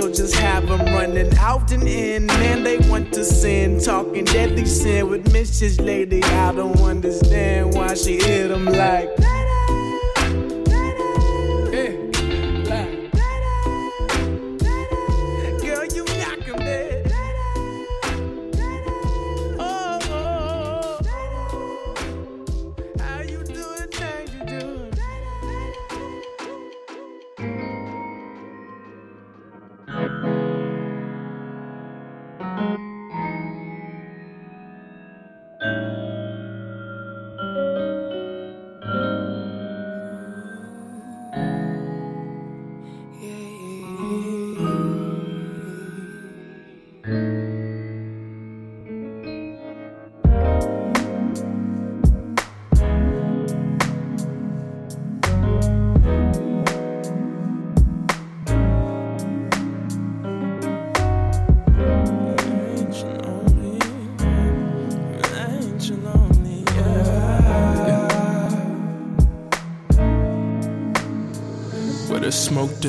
She'll just have them running out and in. Man, they want to sin. Talking deadly sin with Mrs. Lady. I don't understand why she hit them like.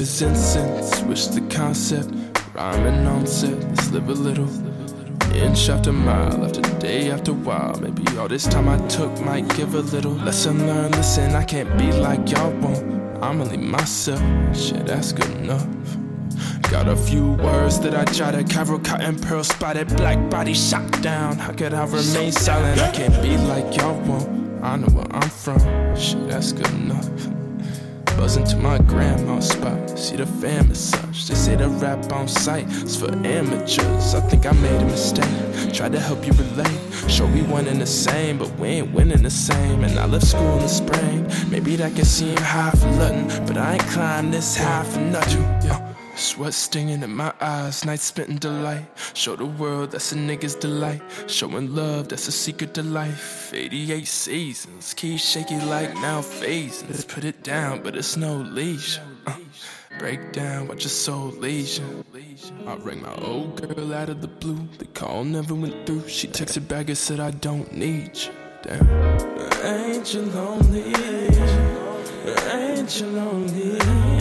As incense, wish the concept, rhyming onset. Let's live a little. Inch after mile, after day after while. Maybe all this time I took might give a little lesson learned. Listen, I can't be like y'all won't. I'm only myself. Shit, that's good enough. Got a few words that I to cover, cotton pearl spotted, black body shot down. How could I remain silent? I can't be like y'all won't. I know where I'm from. Shit, that's good enough. Buzzing to my grandma's spot. See the fam as such. They say the rap on sight is for amateurs. I think I made a mistake. Tried to help you relate. Sure, we one in the same, but we ain't winning the same. And I left school in the spring. Maybe that can seem high for nothing, but I ain't climbed this high for nothing. Sweat stinging in my eyes, night spent in delight. Show the world that's a nigga's delight. Showing love, that's a secret to life. 88 seasons, keep shaky like now phasing. Let's put it down, but it's no leisure. Uh, break down, watch your soul leisure. I rang my old girl out of the blue. The call never went through. She texted back and said, I don't need you. Damn. Ain't you lonely? Ain't you lonely?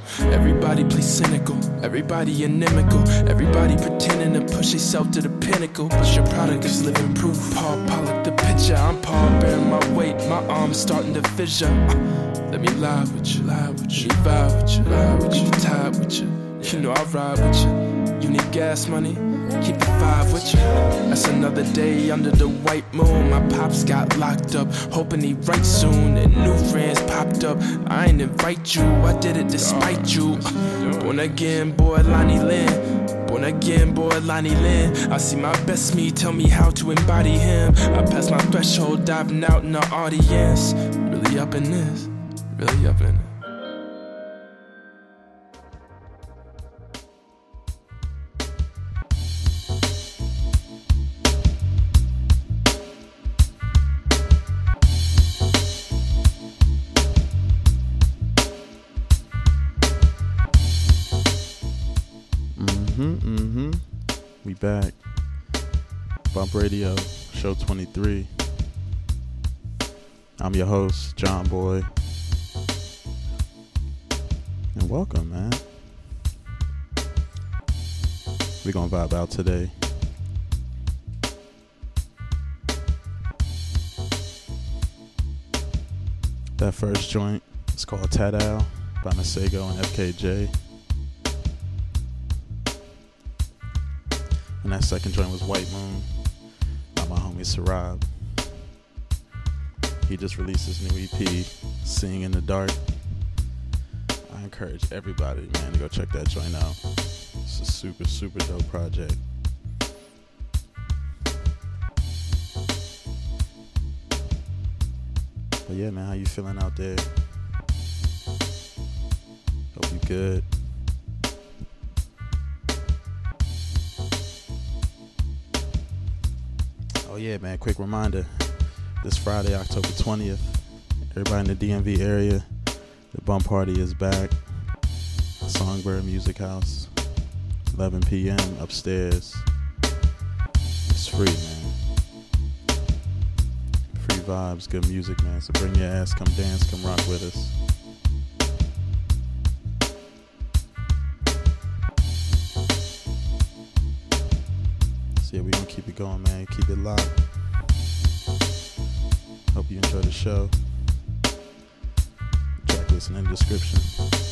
Everybody play cynical, everybody inimical, everybody pretending to push themselves to the pinnacle. But your product is living proof. Paul Pollock, the picture. I'm Paul bearing my weight, my arms starting to fissure. Uh, let me lie with you, lie with you, vibe with you, lie with you, tied with you. You know I ride with you. You need gas money, keep the five with you. That's another day under the white moon. My pops got locked up, hoping he right soon. And new friends popped up. I ain't invite you, I did it despite you. Born again, boy, Lonnie Lynn. Born again, boy, Lonnie Lynn. I see my best me, tell me how to embody him. I pass my threshold, diving out in the audience. Really up in this, really up in it. Back. Bump Radio, show 23. I'm your host, John Boy. And welcome, man. We're gonna vibe out today. That first joint is called Tadow by Masego and FKJ. And that second joint was White Moon by my homie Sarab. He just released his new EP, Seeing in the Dark. I encourage everybody, man, to go check that joint out. It's a super, super dope project. But yeah, man, how you feeling out there? Hope you good. Oh yeah, man! Quick reminder: this Friday, October twentieth, everybody in the DMV area, the bump party is back. Songbyrd Music House, 11 p.m. upstairs. It's free, man. Free vibes, good music, man. So bring your ass, come dance, come rock with us. It going, man. Keep it locked. Hope you enjoy the show. Track list in the description.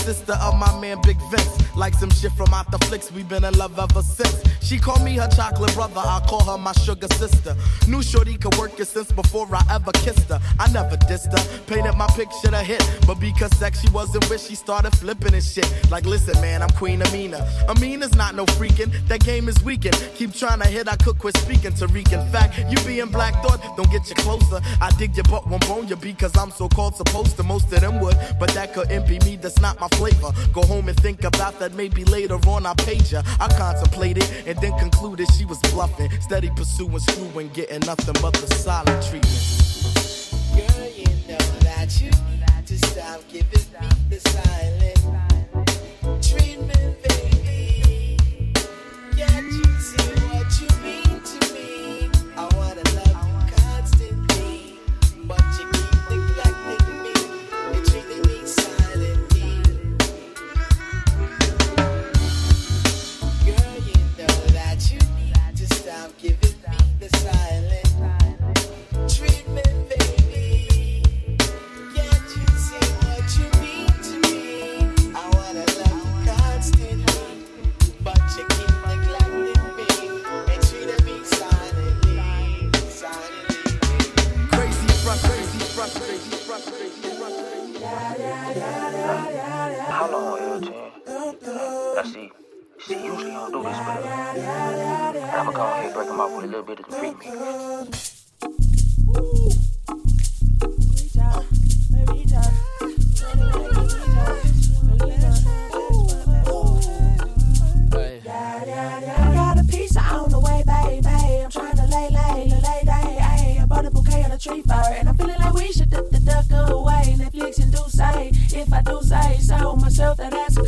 Sister of my man Big Vince. Like some shit from out the flicks, we been in love ever since. She called me her chocolate brother, I call her my sugar sister. Knew Shorty could work it since before I ever kissed her. I never dissed her, painted my picture to hit. But because sex she wasn't with, she started flipping and shit. Like, listen, man, I'm Queen Amina. Amina's not no freaking, that game is weakened. Keep trying to hit, I could quit speaking to Reek. In fact, you being black thought, don't get you closer. I dig your butt, won't bone you be because I'm so called supposed to. Most of them would, but that couldn't be me, that's not my flavor. Go home and think about that maybe later on I page her. I contemplated and then concluded she was bluffing. Steady pursuing, screwing, getting nothing but the silent treatment. Girl, you know that you stop giving me the silent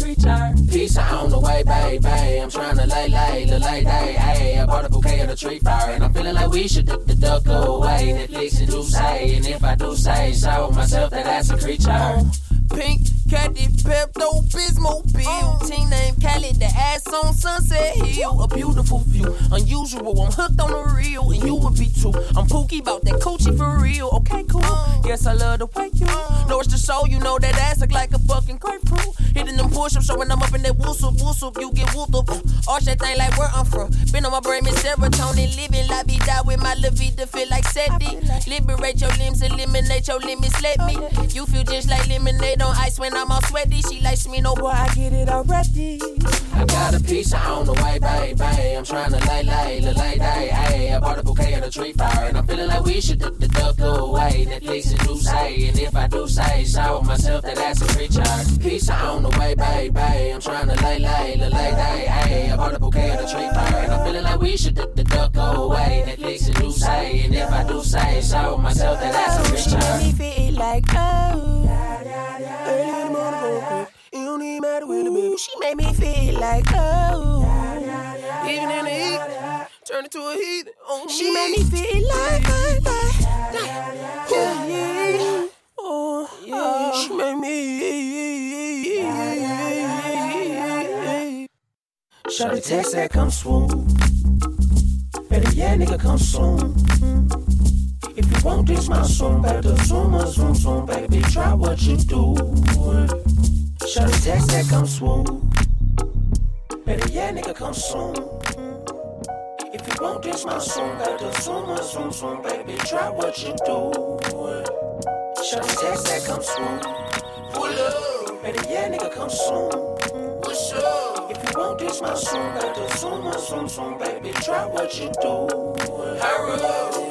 creature. Pizza on the way, baby. I'm trying to lay, lay, lay, lay, day. Hey, I bought a bouquet of the tree flower, and I'm feeling like we should duck the duck away. Netflix and do say, and if I do say so myself, that that's a creature. Pink, Caddy, Pepto, Bismol pill. Oh. Teen named Callie, the ass on Sunset Hill. A beautiful view, unusual. I'm hooked on the real, and you would be too. I'm pooky about that coochie for real. Okay, cool. Oh. Yes, I love the way you oh. know it's the show. You know that ass look like a fucking grapefruit. Hitting them push ups, showing them up in that whoosop, whoosop. You get whooped up. Arch that thing like where I'm from. Been on my brain, miss serotonin. Living la vida with my la vida. Feel like SETI. Liberate your limbs, eliminate your limits. Let me. You feel just like lemonade on ice when I'm all sweaty. She likes me, no boy, I get it already. I got a pizza on the way, baby. I'm trying to lay, lay, lay, lay, day. Hey, I bought a bouquet of the tree flower, and I'm feeling like we should duck the duck away. Netflix and do say, and if I do say so myself, that that's a creature. Pizza on the way, baby. I'm trying to lay, lay, lay, lay, day. Hey, I bought a bouquet of the tree flower, and I'm feeling like we should duck the duck away. Netflix and do say, and if I do say so myself, that that's a She creature. make me feel like oh. Early in the morning, go quick. It don't even matter when the baby. She made me feel like oh. Even in the heat, turn it to a heat. On she made me feel like like like yeah yeah. Oh, oh yeah. She made me. Shawty text that come swoon. Better yeah, nigga, come soon. If you want this, my soon, better zoom, zoom, zoom, baby, try what you do. Shawty text that come swoon. Better yeah, nigga, come soon. If you want this, my soon, better zoom, zoom, zoom, baby, try what you do. Shawty text that come swoon. Pull up. Better yeah, nigga, come soon. What's up? If you want this, my soon, better zoom, zoom, zoom, baby, try what you do. Hurry up.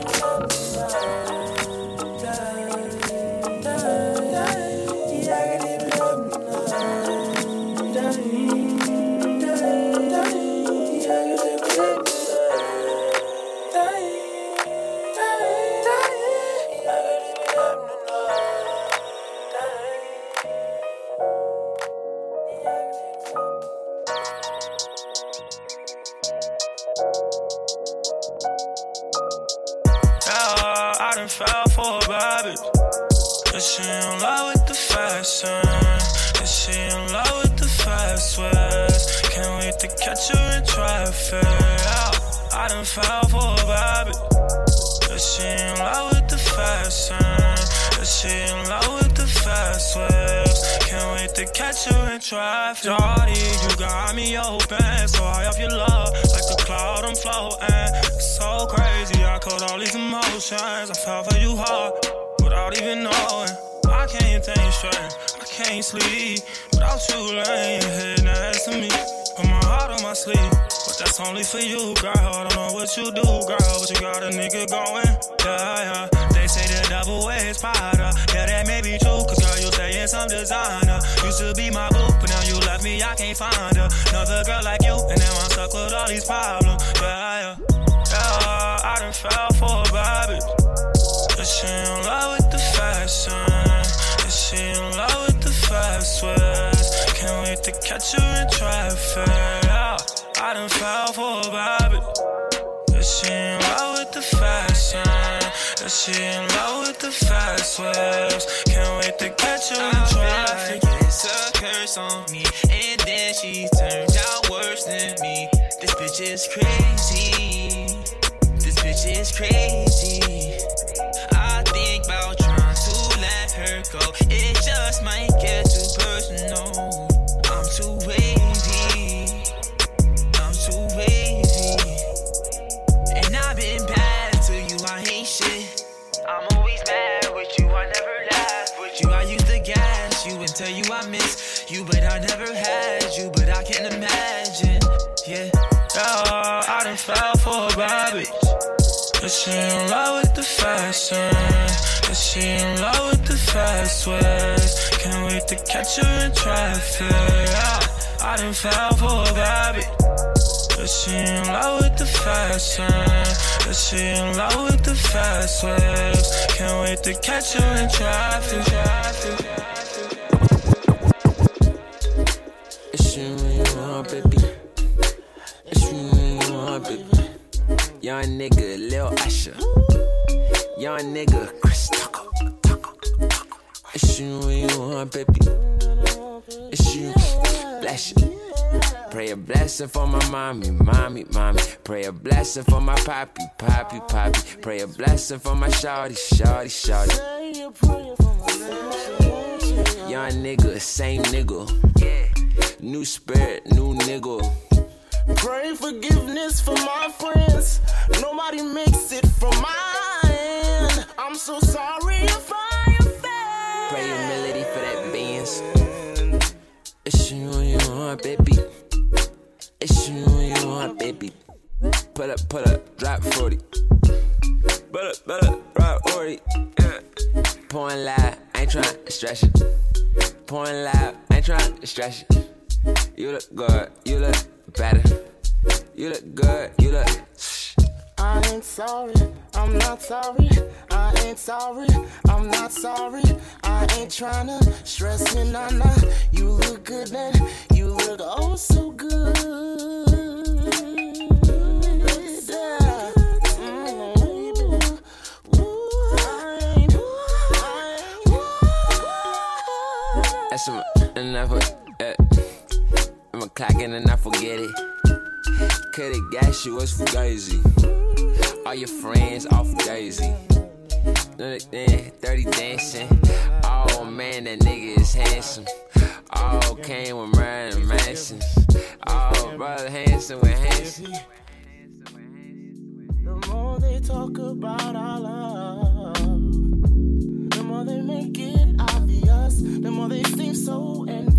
Traffic. You got me open, so high off your love, like a cloud I'm floating. So crazy, I caught all these emotions. I fell for you hard, without even knowing. I can't think straight, I can't sleep without you laying head next to me. Put my heart on my sleeve, but that's only for you, girl. I don't know what you do, girl, but you got a nigga going. Yeah, yeah. Double ways powder. Yeah, that may be true, cause girl, you stay in some designer. Used to be my boo, but now you left me, I can't find her. Another girl like you, and now I'm stuck with all these problems. Yeah, yeah. Yeah, I done fell for a bad. But she in love with the fashion. And she in love with the fast ways. Can't wait to catch her in traffic. Yeah, I done fell for a bad. But she in she in love with the fast waves. Can't wait to catch her in traffic. It's a curse on me, and then she turns out worse than me. This bitch is crazy. This bitch is crazy. She in love with the fast ways. Can't wait to catch her in traffic. Yeah, I done fell for a bitch. But she in love with the fashion. But she in love with the fast ways. Can't wait to catch her in traffic. traffic. It's you and you baby. It's you and you baby. Young nigga, Lil Usher. Young nigga. It's you and you want, baby. It's you, bless you. Pray a blessing for my mommy, mommy, mommy. Pray a blessing for my poppy, poppy, poppy. Pray a blessing for my shawty, shawty, shawty. Young nigga, same nigga. New spirit, new nigga. Pray forgiveness for my friends. Nobody makes it from mine. I'm so sorry if I It's you and you want, baby. It's you and you want, baby. Put up, put up, drop 40. Put up, put up, drop 40. Yeah. Pouring loud, ain't trying to stress you. Pouring loud, ain't trying to stress you. You look good, you look better. You look good, you look. I ain't sorry, I'm not sorry. I ain't sorry, I'm not sorry. I ain't tryna stress you, nah, nah. You look good, man. You look oh so good. Mm, ooh, I it. I'm a clocking and I forget it. Could it gas you was fugazi. All your friends off Daisy. 30 dancing. Oh man, that nigga is handsome. Oh, came with Marilyn Manson. Oh, brother handsome with handsome. The more they talk about our love, the more they make it obvious, the more they seem so envious.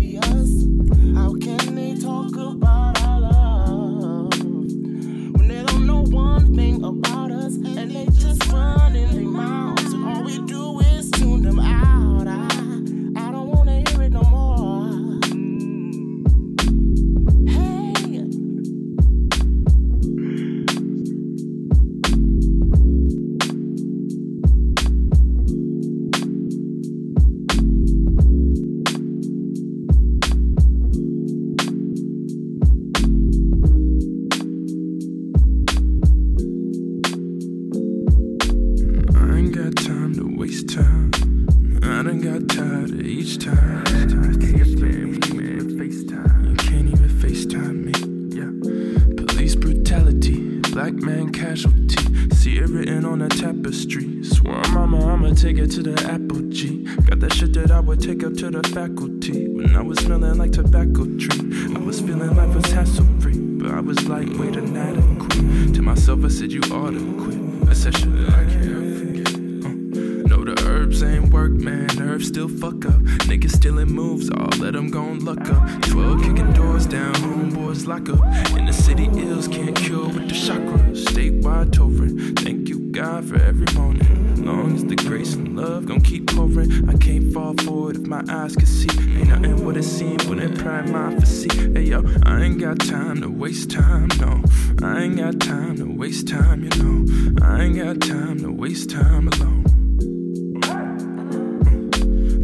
I said, You ought to quit. I said, Shit, I can't forget. Uh, no, the herbs ain't work, man. Herbs still fuck up. Niggas stealing moves, all let them gon' luck up. 12 kicking doors down, homeboys lock up. In the city, ills can't cure with the chakra. Statewide touring. Thank you, God, for every morning. Long as the grace and love gon' keep pouring. I can't fall for it if my eyes can see. Ain't nothing what it seems when it pride my physique. Hey yo, I ain't got time to waste time, no. I ain't got time to waste time, you know. I ain't got time to waste time alone.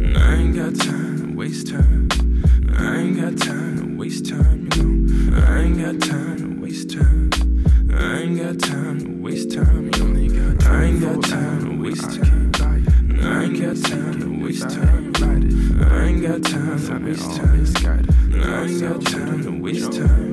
And I ain't got time to waste time. I ain't got time to waste time, you know. I ain't got time to waste time. I ain't got time to waste time, you only got time. I ain't got time waste time. I ain't got time to waste time. I ain't got time to waste time. I ain't got time to waste time.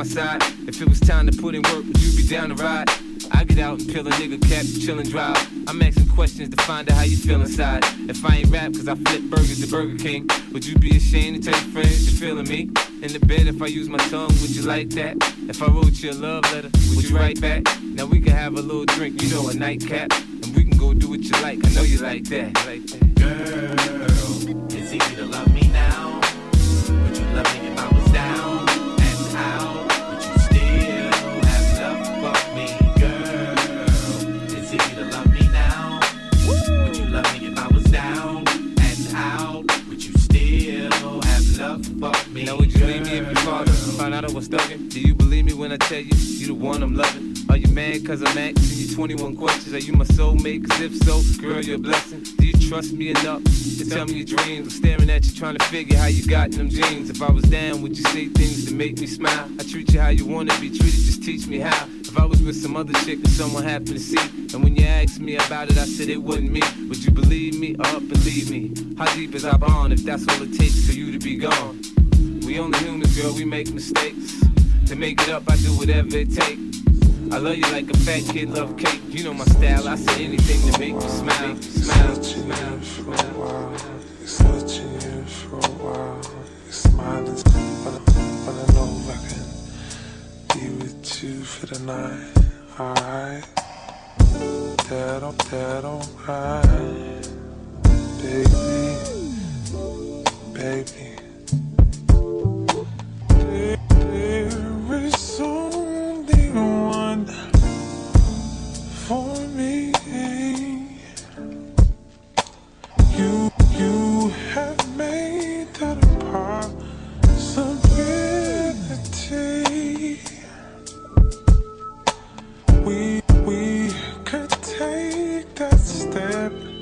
My side? If it was time to put in work, would you be down to ride? I get out and peel a nigga cap, chill and drive. I'm asking questions to find out how you feel inside. If I ain't rap, cause I flip burgers at Burger King, would you be ashamed to tell your friends you're feeling me? In the bed, if I use my tongue, would you like that? If I wrote you a love letter, would you write back? Now we can have a little drink, you know, a nightcap. And we can go do what you like, I know you like that. Like that. Girl, it's easy to love me I was thugging? Do you believe me when I tell you you the one I'm loving? Are you mad cause I'm asking you 21 questions? Are you my soulmate? Cause if so, girl, you're a blessing. Do you trust me enough to tell me your dreams? I'm staring at you trying to figure how you got in them jeans. If I was down, would you say things to make me smile? I treat you how you wanna be treated, just teach me how. If I was with some other chick that someone happened to see, and when you asked me about it, I said it wasn't me. Would you believe me or leave me? How deep is our bond if that's all it takes for you to be gone? We only humans, girl, we make mistakes. To make it up, I do whatever it takes. I love you like a fat kid love cake. You know my style, I say anything to make you smile. Smile, smile, smile. Searching you for a while, you're smiling, but I, but I know if I can be with you for the night. Alright, that don't, that alright, baby, baby. Step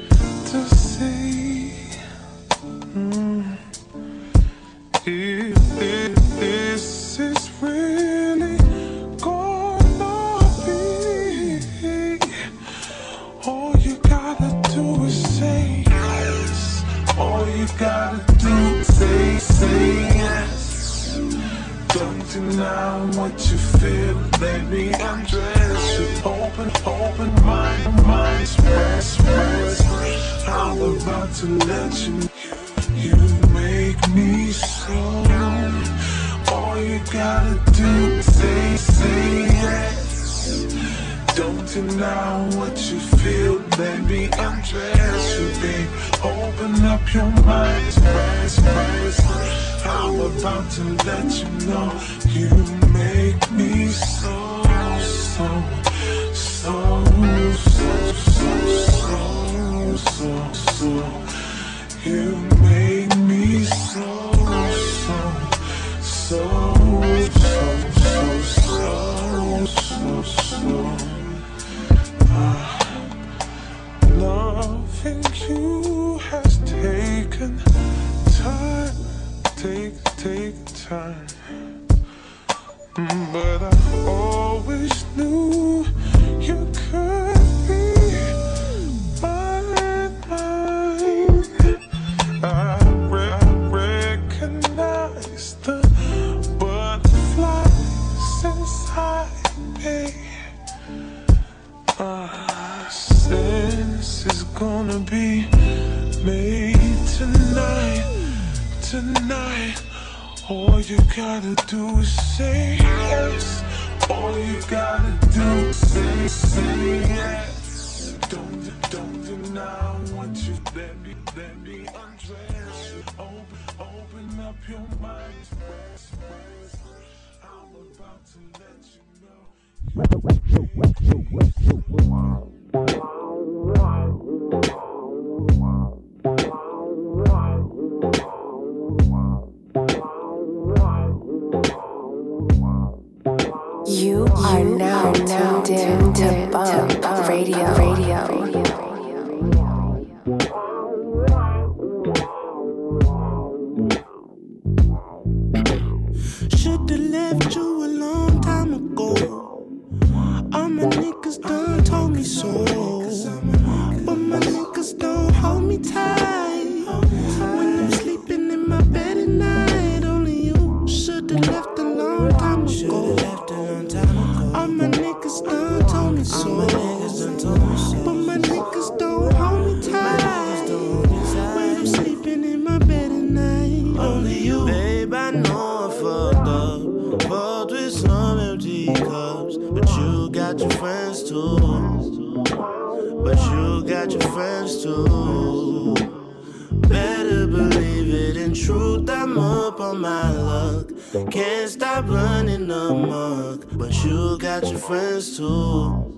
Open, open up your mind. I'm about to let you know. You are now tuned in to Bump Radio. Radio. Left you a long time ago. All my niggas done told me so. But my niggas don't hold me tight. Got your friends too. Better believe it. In truth, I'm up on my luck. Can't stop running amok. But you got your friends too.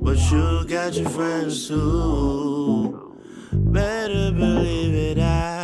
But you got your friends too. Better believe it. I.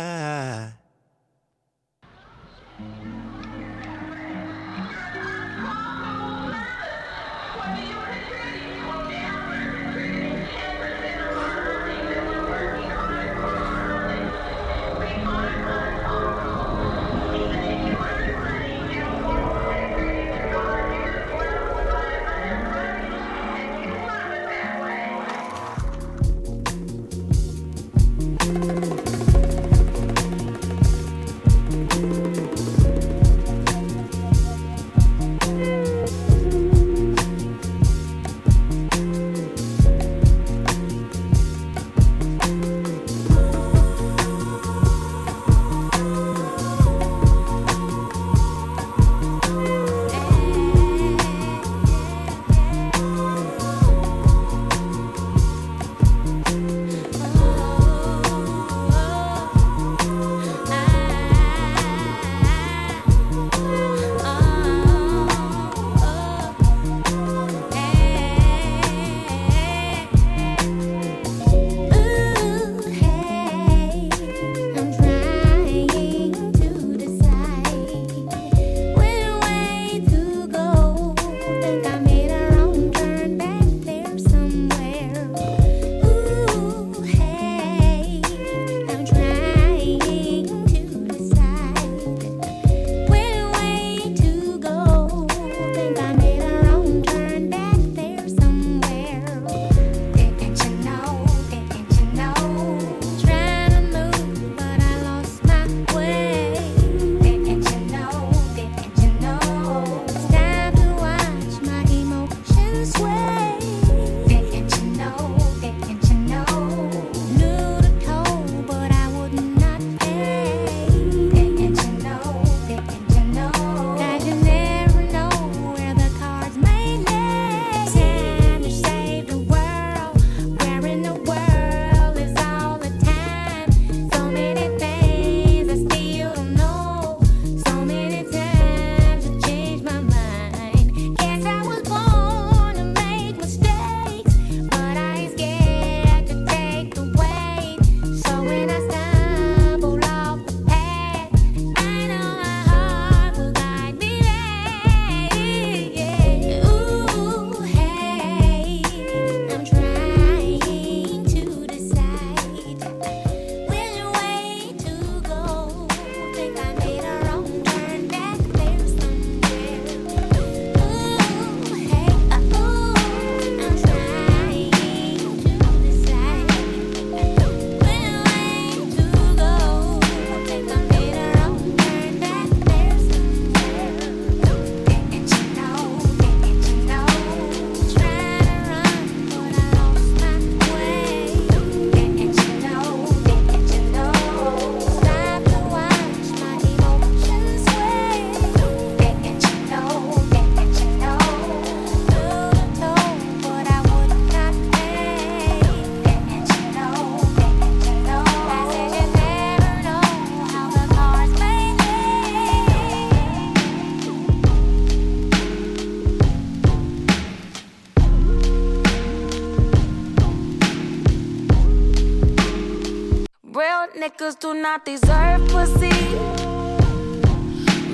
Niggas do not deserve pussy.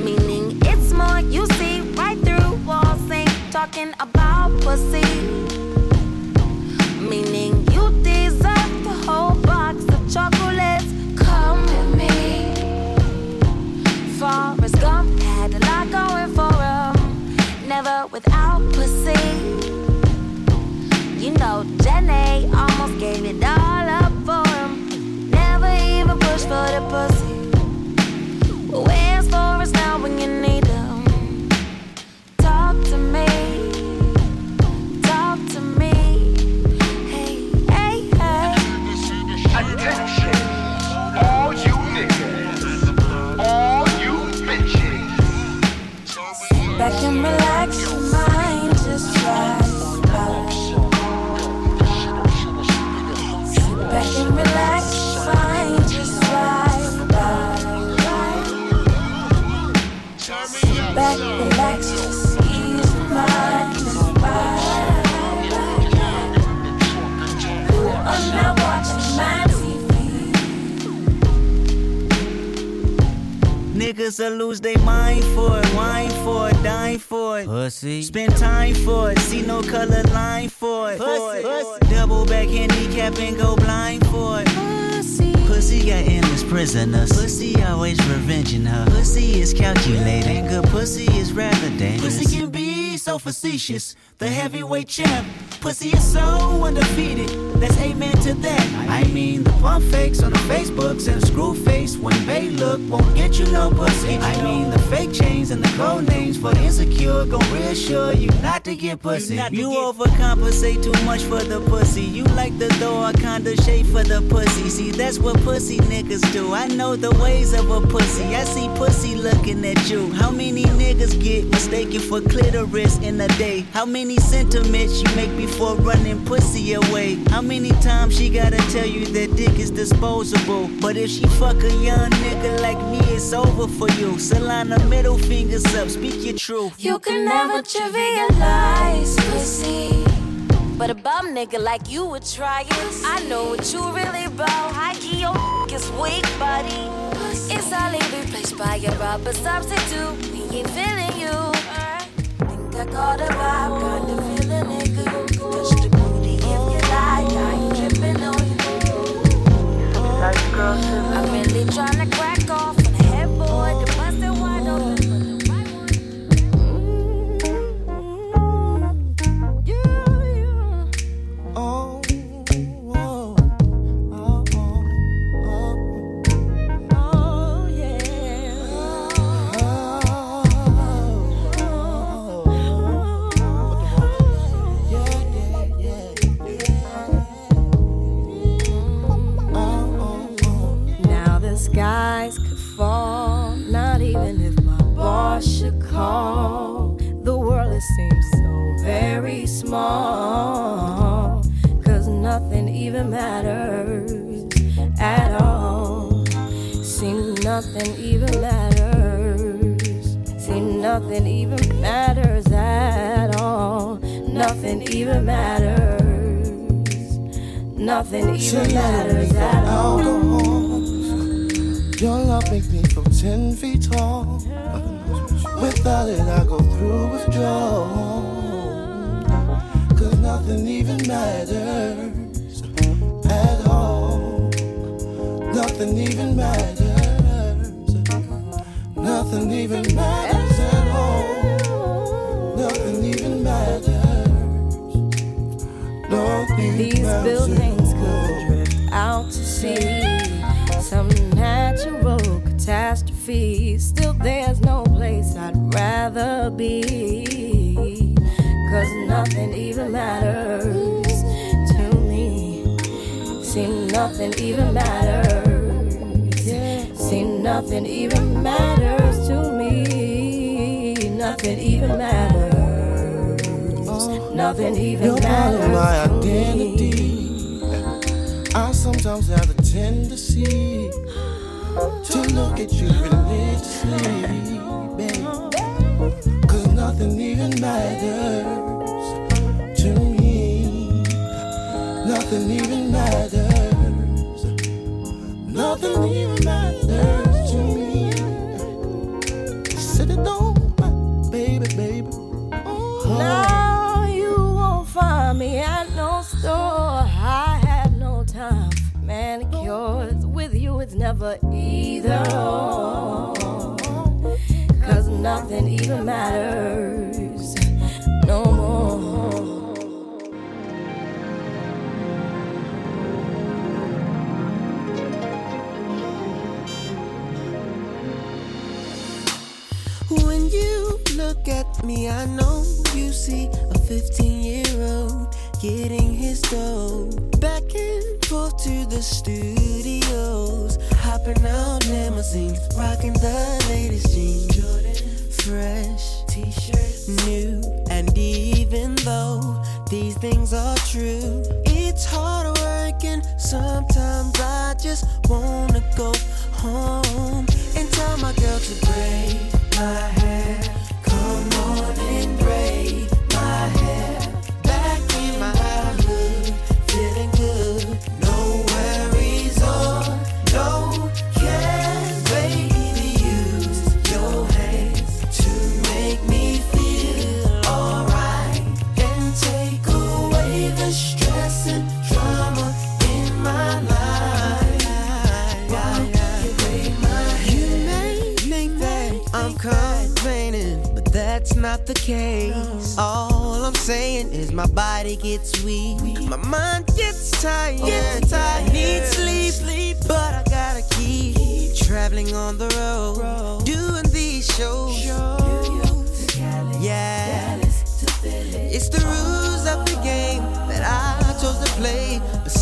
Meaning it's more you see right through walls, ain't talking about pussy. Spend time for it, see no color line for it. Pussy. Double back handicap and go blind for it. Pussy. Pussy got endless prisoners. Pussy always revenging her. Pussy is calculating. Good pussy is rather dangerous. Pussy can be so facetious. The heavyweight champ. Pussy is so undefeated. Let's amen to that. I mean, the pump fakes on the Facebooks and the screw face when they look won't get you no pussy. I mean, the fake chains and the code names for the insecure gon' reassure you not to get pussy. You, overcompensate too much for the pussy. You like the a kinda shade for the pussy. See, that's what pussy niggas do. I know the ways of a pussy. I see pussy looking at you. How many niggas get mistaken for clitoris in a day? How many sentiments you make before running pussy away? How many times she gotta tell you that dick is disposable? But if she fuck a young nigga like me, it's over for you. Solana middle fingers up, speak your truth. You can never trivialize pussy. But a bum nigga like you would try it. I know what you really about. High key, your is weak, buddy. It's only replaced by a rubber substitute. We ain't feeling you. Think I caught a vibe, the feeling nigga. You I'm really tryna crack off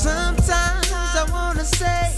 sometimes I wanna say,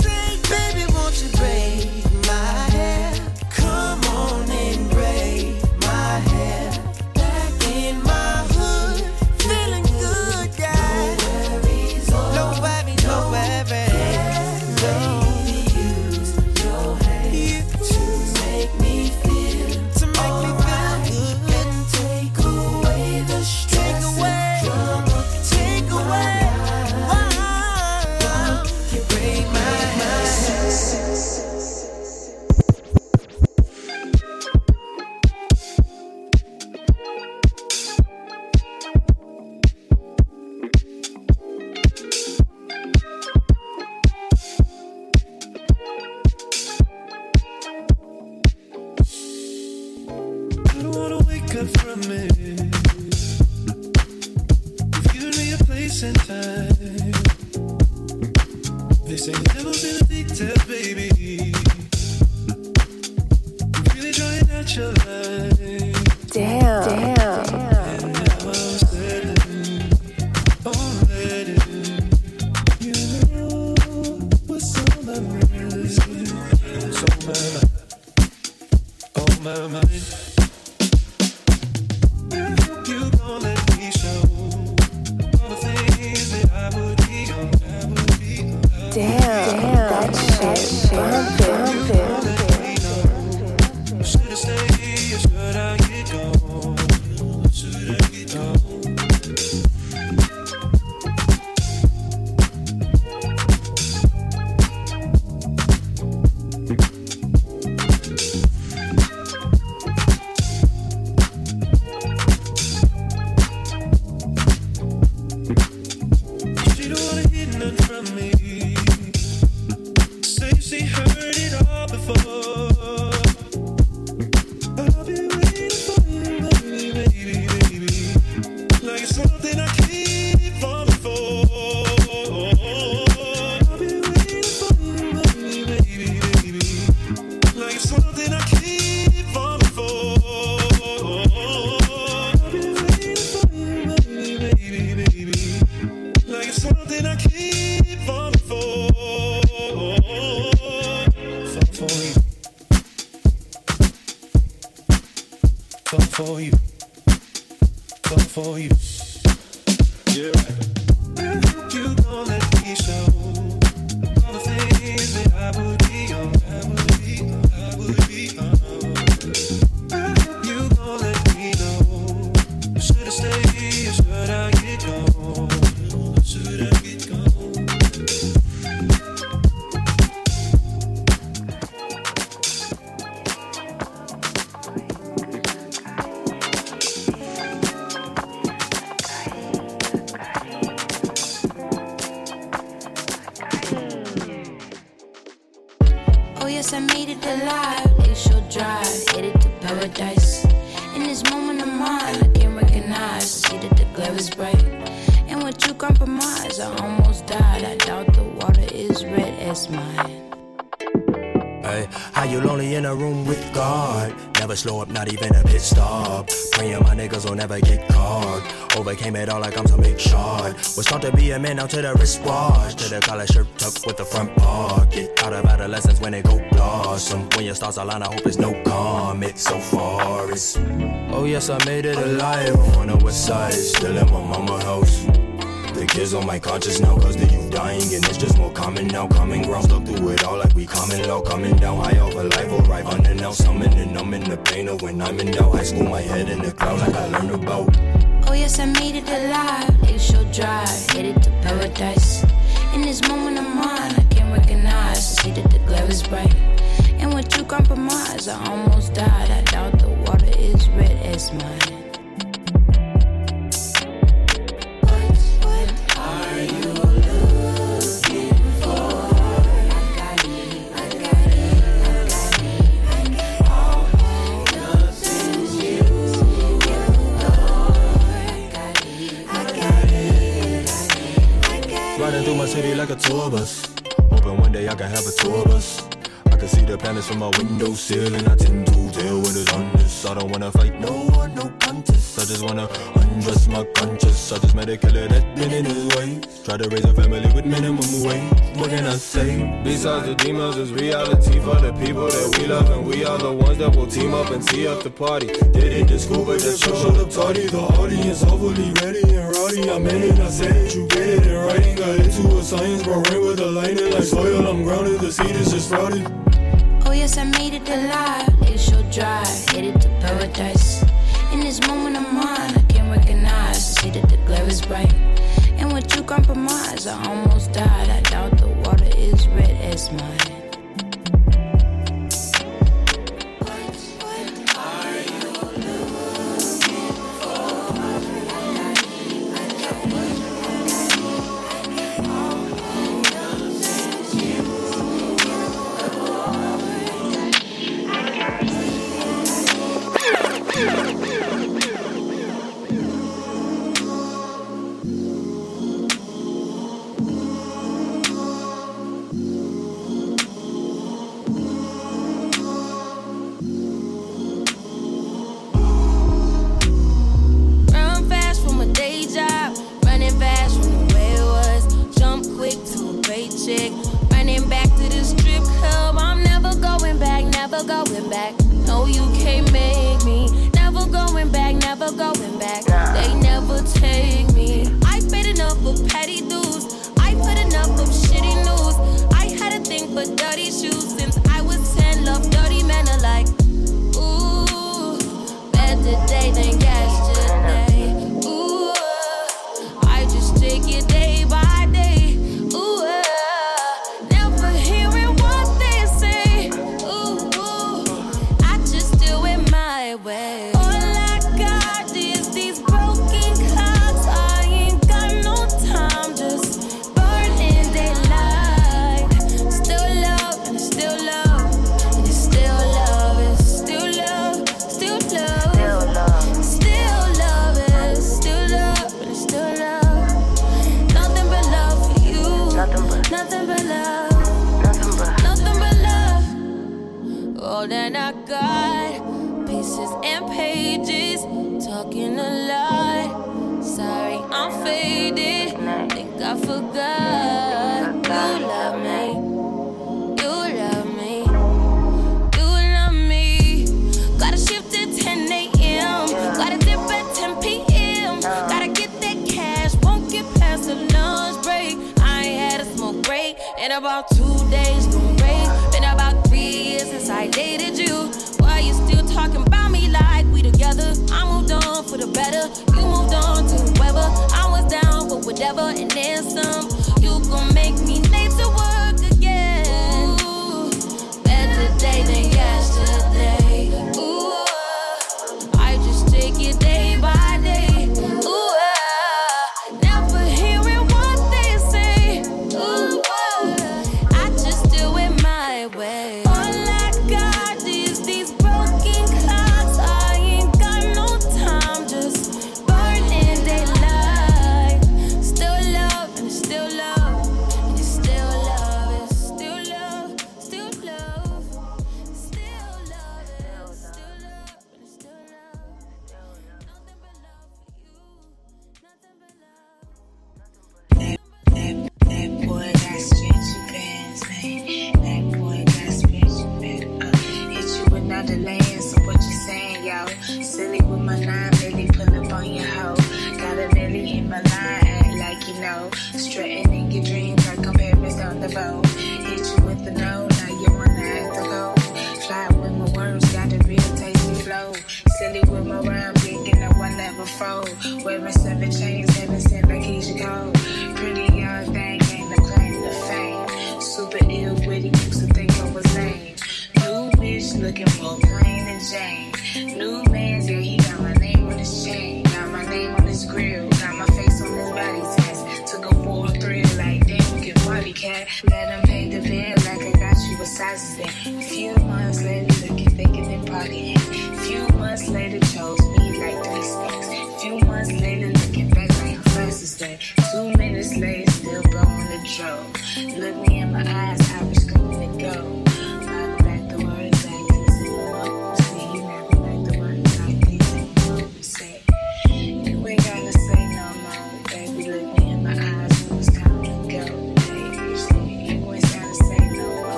to a the wristwatch. To the collar shirt tucked with the front pocket. Out of adolescence when it go blossom. When your stars align, I hope it's no comet. So far it's. Oh yes, I made it alive on the west side. Still in my mama house. The kids on my conscience now cause the youth dying and it's just more common now coming ground stuck through it all like we coming low coming down high over life arrive unannounced summoning I'm in the pain of when I'm in doubt high school my head in the clouds like I learned about Oh yes, I made it alive. They sure drive, headed to paradise. In this moment of mine, I can't recognize. See that the glare is bright. And with you compromise, I almost died. I doubt the water is red as mine. A tour bus. Hoping one day I can have a tour bus. I can see the planets from my window sill, and I tend to tell what is on this. I don't wanna fight no one, no contest. I just wanna undress my conscience. I just met a killer that been in his way. Try to raise a family with minimum wage. What can I say? Besides the demons, it's reality for the people that we love, and we are the ones that will team up and tee up the party. Did it to school, but the show showed up tardy. The audience hopefully ready and rowdy. I meant it, I said it, you get it in writing. Got into a science, rain with the lightning like soil. I'm grounded, the seed is just sprouted. Oh yes, I made it alive. They sure drive, headed to paradise. In this moment of mine, I can't recognize. See that the glare is bright. And with you compromise, I almost died. I doubt the water is red as mine. And then some. You gon' make me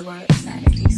like and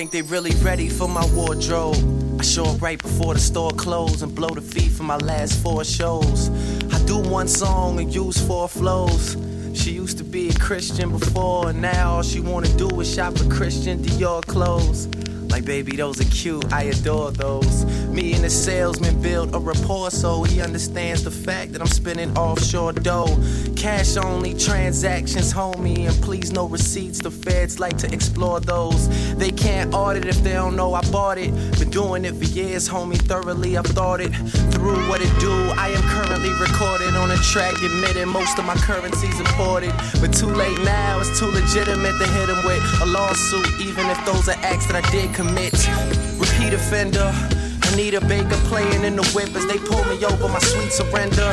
think they really ready for my wardrobe. I show up right before the store close and blow the fee for my last four shows. I do one song and use four flows. She used to be a Christian before, and now all she wanna do is shop for Christian Dior clothes. Like, baby, those are cute, I adore those. Me and the salesman build a rapport so he understands the fact that I'm spending offshore dough. Cash only transactions, homie, and please no receipts. The feds like to explore those. They can't audit if they don't know I bought it. Been doing it for years, homie, thoroughly I've thought it through what it do. I am currently recorded on a track, admitting most of my currency's imported. But too late now, it's too legitimate to hit him with a lawsuit, even if those are acts that I did commit. Repeat offender. Anita Baker playing in the whip as they pull me over my sweet surrender.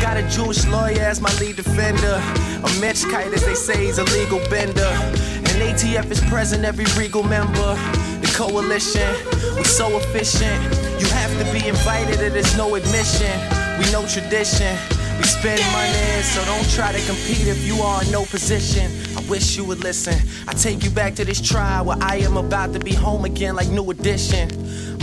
Got a Jewish lawyer as my lead defender. A Mitch kite, as they say, is a legal bender. And ATF is present, every regal member. The coalition, we're so efficient. You have to be invited, or there's no admission. We know tradition. We spend money, so don't try to compete if you are in no position. I wish you would listen. I take you back to this trial where I am about to be home again like new edition.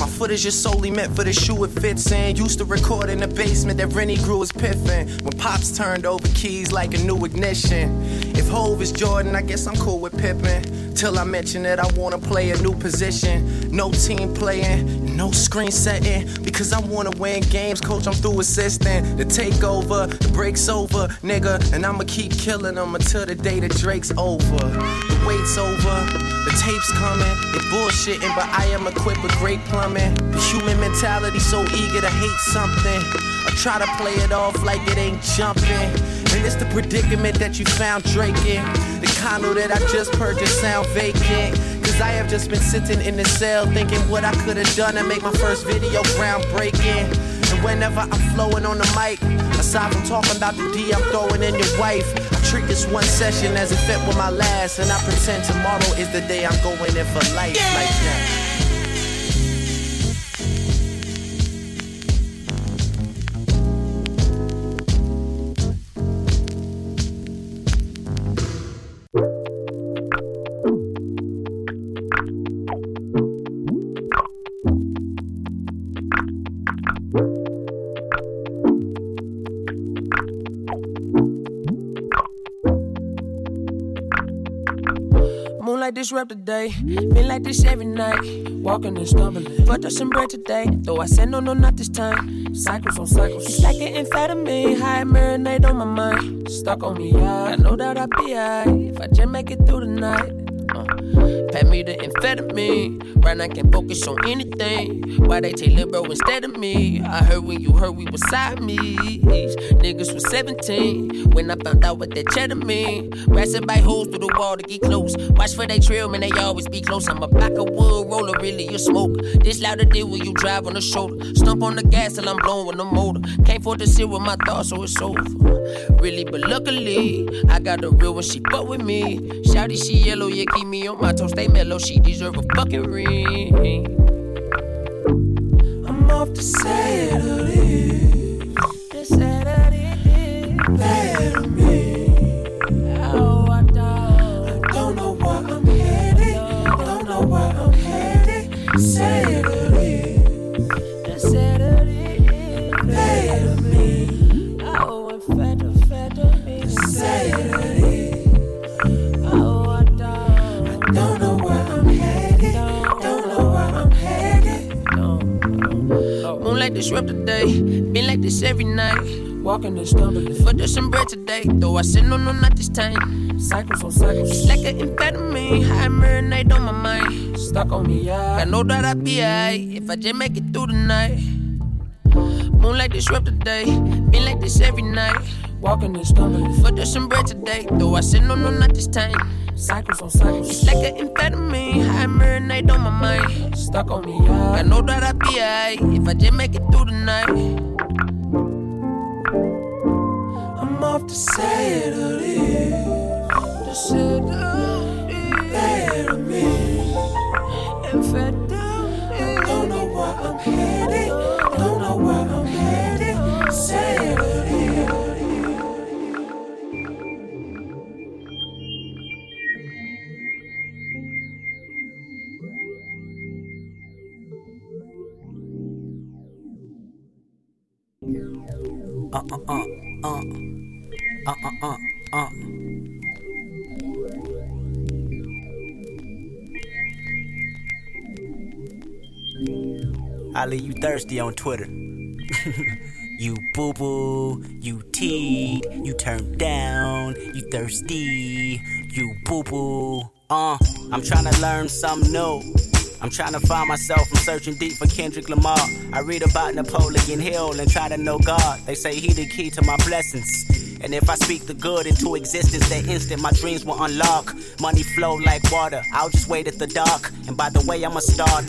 My footage is just solely meant for the shoe it fits in. Used to record in the basement that Rennie grew his piffin. When pops turned over keys like a new ignition. If Hove is Jordan, I guess I'm cool with Pippin. Till I mention that I wanna play a new position. No team playing, no screen setting. Because I wanna win games, coach, I'm through assisting. The takeover, the break's over, nigga. And I'ma keep killing them until the day that Drake's over. The wait's over, the tape's coming. They bullshitting, but I am equipped with great plumbing. The human mentality so eager to hate something. I try to play it off like it ain't jumping. And it's the predicament that you found Drake in. The condo that I just purchased sound vacant. Cause I have just been sitting in the cell thinking what I could have done to make my first video groundbreaking. And whenever I'm flowing on the mic, aside from talking about the D I'm throwing in your wife, I treat this one session as if it were my last. And I pretend tomorrow is the day I'm going in for life like that. Moonlight disrupt the day. Been like this every night. Walking and stumbling. But there's some bread today. Though I said no, no, not this time. Cycles on cycles. It's like an amphetamine. High marinate on my mind. Stuck on me. I know that I'll be alright. If I just make it through the night. Pat me the amphetamine. Right now I can focus on anything. Why they take Lil Bro instead of me? I heard when you heard we was side me. Niggas was 17 when I found out what that cheddar mean. Blasted by holes through the wall to get close. Watch for they trail, man, they always be close. I'm a back of wood roller, really you smoke. This louder deal when you drive on the shoulder. Stump on the gas till I'm blowing with the motor. Can't afford to sit with my thoughts, so it's over. Really, but luckily, I got a real one, she fuck with me. Shouty, she yellow, yeah, keep me on my toes, stay mellow. She deserve a fucking ring. I'm off to Saturday. To Saturday. Better me. Moonlight disrupt the day. Been like this every night. Walking and stumbling. But there's some bread today. Though I said no, no, not this time. Cycles on cycles. It's like an amphetamine. High marinate on my mind. Stuck on me, yeah. I know that I'll be alright if I just make it through the night. Moonlight disrupt the day. Been like this every night. Walking and stumbling. But there's some bread today. Though I said no, no, not this time. Cycles on cycles. It's like an amphetamine. High marinate on my mind. Stuck on me, yeah. I know that I'll be alright if I just make it through the night. I'm off to Saturday. To Saturday. Better me. Amphetamine. Don't know where I'm headed. Uh uh uh uh uh uh. I leave you thirsty on Twitter. you boo boo, you teed, you turned down, you thirsty, you boo boo. Uh, I'm trying to learn something new. I'm trying to find myself, I'm searching deep for Kendrick Lamar. I read about Napoleon Hill and try to know God. They say he the key to my blessings. And if I speak the good into existence, that instant my dreams will unlock. Money flow like water, I'll just wait at the dock. And by the way, I'ma start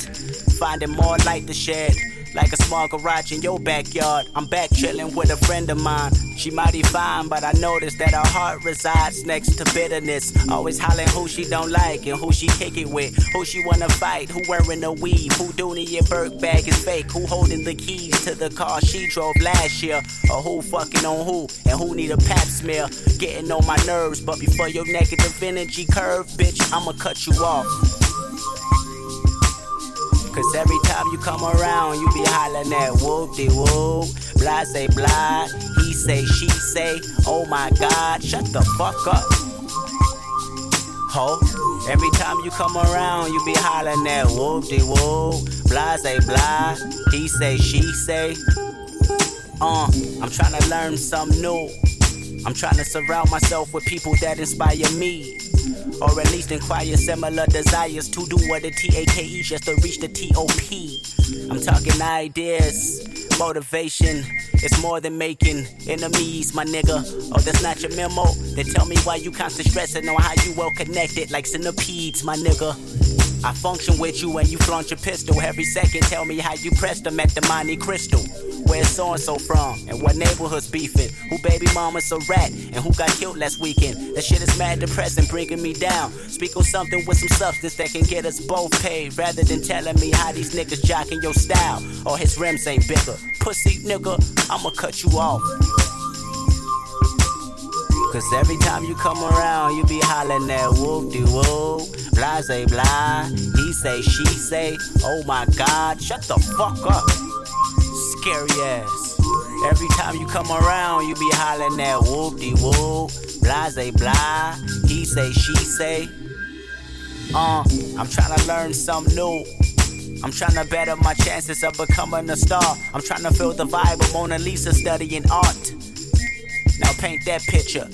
finding more light to shed. Like a small garage in your backyard. I'm back chilling with a friend of mine. She mighty fine, but I noticed that her heart resides next to bitterness. Always hollering who she don't like and who she kick it with, who she wanna fight, who wearing a weave, who Dooney & Bourke bag is fake, who holding the keys to the car she drove last year, or who fucking on who, and who need a pap smear. Getting on my nerves, but before your negative energy curve, bitch, I'ma cut you off. Cause every time you come around, you be hollering at whoop de whoop, blah say blah, he say, she say, oh my god, shut the fuck up. Ho, every time you come around, you be hollering at whoop de whoop, blah say blah, he say, she say. Uh, I'm trying to learn something new. I'm trying to surround myself with people that inspire me. Or at least inquire similar desires to do what the TAKE just to reach the TOP. I'm talking ideas, motivation. It's more than making enemies, my nigga. Oh, that's not your memo. Then tell me why you constant stressing on how you well connected, like centipedes, my nigga. I function with you and you flaunt your pistol every second. Tell me how you pressed them at the Monte Crystal. Where's so and so from? And what neighborhood's beefing? Who baby mama's a rat? And who got killed last weekend? That shit is mad depressing, bringing me down. Speak on something with some substance that can get us both paid. Rather than telling me how these niggas jocking your style. Or his rims ain't bigger. Pussy nigga, I'ma cut you off. Cause every time you come around, you be hollering at whoop de whoop, blah say blah. He say, she say, oh my god, shut the fuck up. Scary ass. Every time you come around, you be hollering that whoop de whoop, blah say blah. He say, she say. Uh, I'm trying to learn something new. I'm trying to better my chances of becoming a star. I'm trying to feel the vibe of Mona Lisa studying art. Now paint that picture.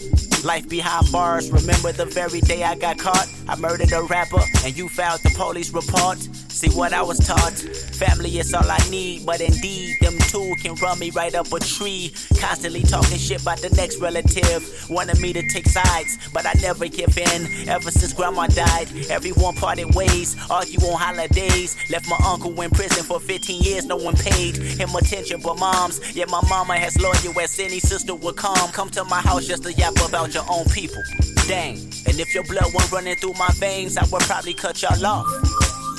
Life behind bars. Remember the very day I got caught? I murdered a rapper and you filed the police report. See what I was taught? Family is all I need, but indeed, them two can run me right up a tree. Constantly talking shit about the next relative. Wanted me to take sides, but I never give in. Ever since grandma died, everyone parted ways. Argue on holidays. Left my uncle in prison for 15 years, no one paid him attention but moms. Yeah, my mama has lawyer as any sister would come. Come to my house just to yap about your own people. Dang, and if your blood weren't running through my veins, I would probably cut y'all off.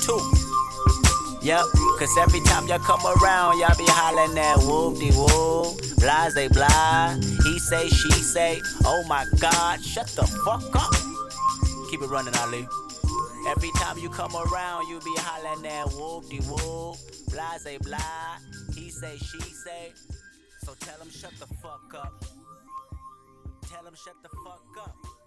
Too. Yep, cause every time y'all come around, y'all be hollering that whoop de whoop, blah say blah. He say, she say, oh my god, shut the fuck up. Keep it running, Ali. Every time you come around, you be hollering that whoop de whoop, blah say blah. He say, she say, so tell him shut the fuck up. Tell him shut the fuck up.